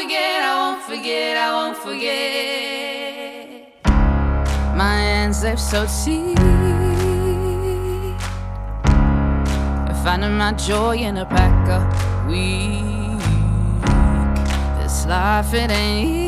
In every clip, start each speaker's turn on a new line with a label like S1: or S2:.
S1: forget, I won't forget, I won't forget. My hands left so cheap. Finding my joy in a pack of weak. This life, it ain't easy.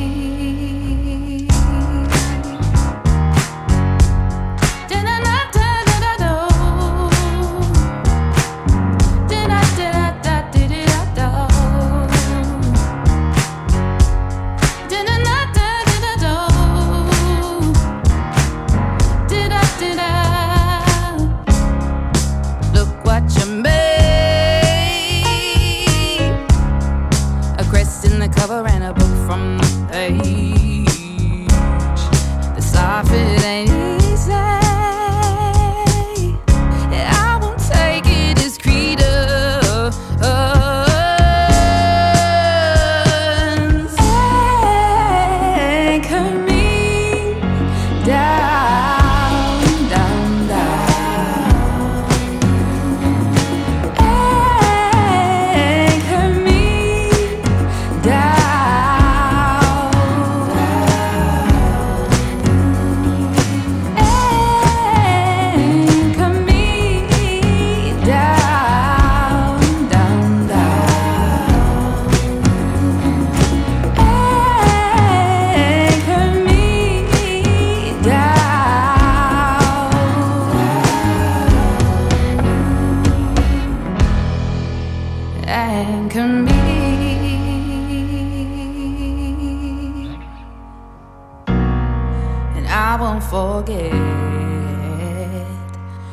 S1: life, down. Anchor me. And I won't forget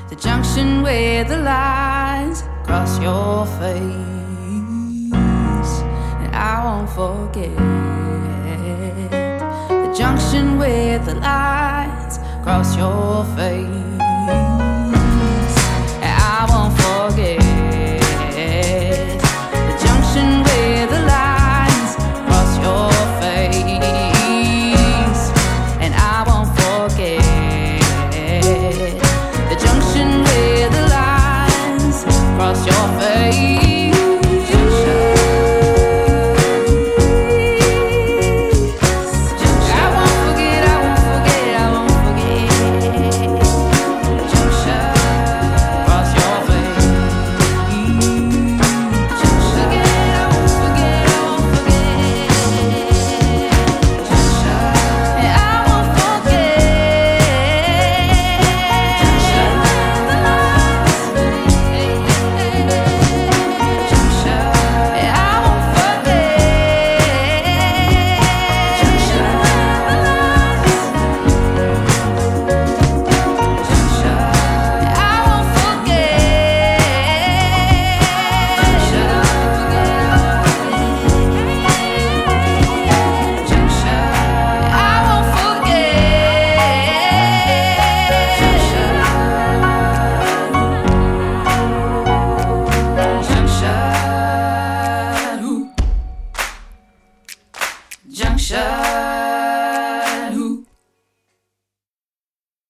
S1: the junction where the lines cross your face. And I won't forget the junction where the lines cross your face.